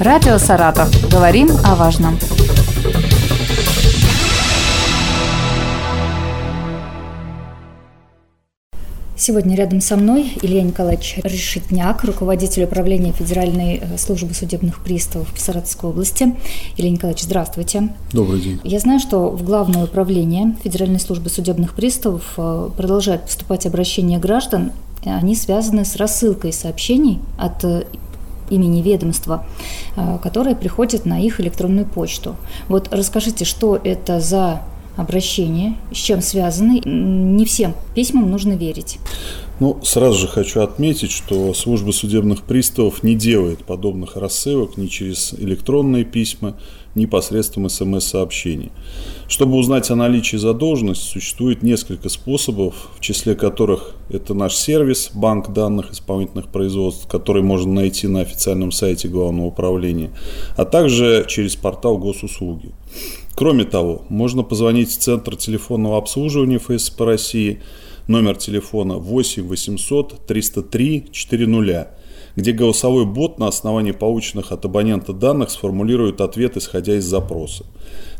Радио «Саратов». Говорим о важном. Сегодня рядом со мной Илья Николаевич Решетняк, руководитель управления Федеральной э, службы судебных приставов в Саратовской области. Илья Николаевич, здравствуйте. Добрый день. Я знаю, что в Главное управление Федеральной службы судебных приставов э, продолжают поступать обращения граждан. Они связаны с рассылкой сообщений от э, имени ведомства, которые приходят на их электронную почту. Вот расскажите, что это за обращения, с чем связаны. Не всем письмам нужно верить. Ну, сразу же хочу отметить, что служба судебных приставов не делает подобных рассылок ни через электронные письма, ни посредством смс-сообщений. Чтобы узнать о наличии задолженности, существует несколько способов, в числе которых это наш сервис, банк данных исполнительных производств, который можно найти на официальном сайте Главного управления, а также через портал госуслуги. Кроме того, можно позвонить в Центр телефонного обслуживания ФСП России, номер телефона 8 800 303 400, где голосовой бот на основании полученных от абонента данных сформулирует ответ, исходя из запроса.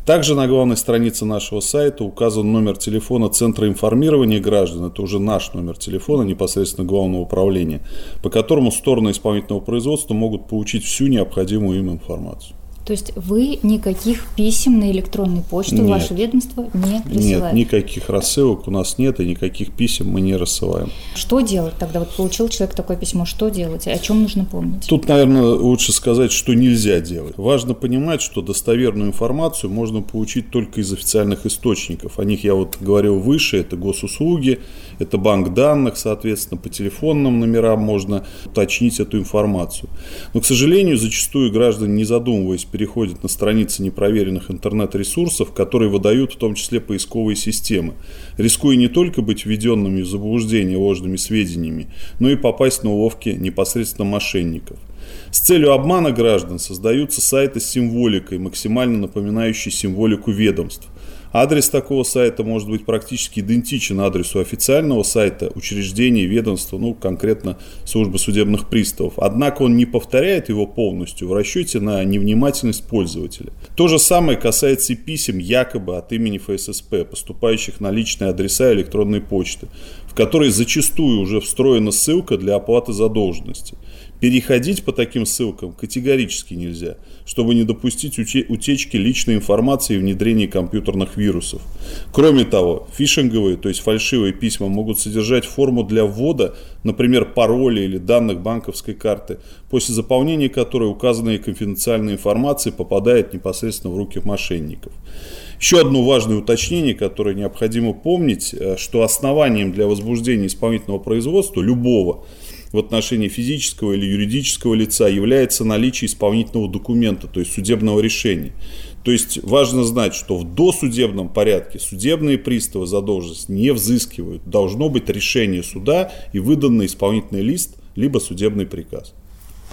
Также на главной странице нашего сайта указан номер телефона Центра информирования граждан, это уже наш номер телефона непосредственно Главного управления, по которому стороны исполнительного производства могут получить всю необходимую им информацию. То есть вы никаких писем на электронную почту нет. ваше ведомство не присылает? Нет, никаких рассылок у нас нет, и никаких писем мы не рассылаем. Что делать тогда? Вот получил человек такое письмо, что делать? О чем нужно помнить? Тут, наверное, лучше сказать, что нельзя делать. Важно понимать, что достоверную информацию можно получить только из официальных источников. О них я вот говорил выше, это госуслуги, это банк данных, соответственно, по телефонным номерам можно уточнить эту информацию. Но, к сожалению, зачастую граждане, не задумываясь, переходят на страницы непроверенных интернет-ресурсов, которые выдают в том числе поисковые системы, рискуя не только быть введенными в заблуждение ложными сведениями, но и попасть на уловки непосредственно мошенников. С целью обмана граждан создаются сайты с символикой, максимально напоминающей символику ведомств. Адрес такого сайта может быть практически идентичен адресу официального сайта учреждения, ведомства, ну, конкретно службы судебных приставов. Однако он не повторяет его полностью в расчете на невнимательность пользователя. То же самое касается и писем якобы от имени ФССП, поступающих на личные адреса электронной почты, в которые зачастую уже встроена ссылка для оплаты задолженности. Переходить по таким ссылкам категорически нельзя, чтобы не допустить утечки личной информации и внедрения компьютерных вирусов. Кроме того, фишинговые, то есть фальшивые письма могут содержать форму для ввода, например, пароля или данных банковской карты, после заполнения которой указанная конфиденциальная информация попадает непосредственно в руки мошенников. Еще одно важное уточнение, которое необходимо помнить, э, что основанием для возбуждения исполнительного производства любого в отношении физического или юридического лица является наличие исполнительного документа, то есть судебного решения. То есть важно знать, что в досудебном порядке судебные приставы задолженность не взыскивают. Должно быть решение суда и выданный исполнительный лист, либо судебный приказ.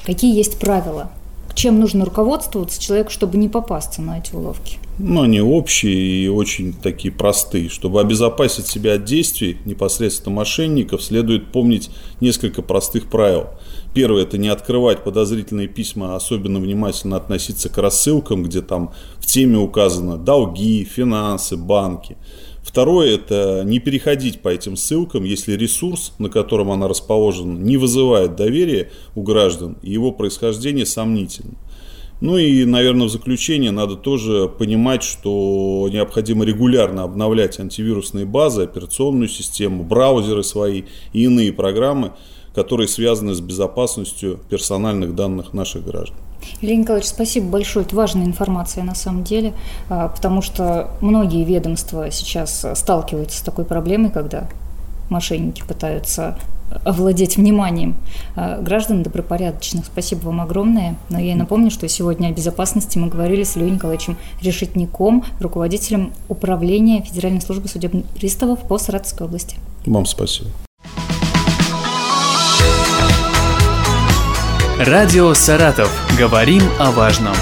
Какие есть правила чем нужно руководствоваться человеку, чтобы не попасться на эти уловки? Ну, они общие и очень такие простые. Чтобы обезопасить себя от действий непосредственно мошенников, следует помнить несколько простых правил. Первое – это не открывать подозрительные письма, особенно внимательно относиться к рассылкам, где там в теме указано долги, финансы, банки. Второе – это не переходить по этим ссылкам, если ресурс, на котором она расположена, не вызывает доверия у граждан и его происхождение сомнительно. Ну и, наверное, в заключение надо тоже понимать, что необходимо регулярно обновлять антивирусные базы, операционную систему, браузеры свои и иные программы, которые связаны с безопасностью персональных данных наших граждан. Илья Николаевич, спасибо большое. Это важная информация на самом деле, а, потому что многие ведомства сейчас сталкиваются с такой проблемой, когда мошенники пытаются овладеть вниманием а, граждан добропорядочных. Спасибо вам огромное. Но я напомню, что сегодня о безопасности мы говорили с Ильей Николаевичем Решетником, руководителем управления Федеральной службы судебных приставов по Саратовской области. Вам спасибо. Радио «Саратов». Говорим о важном.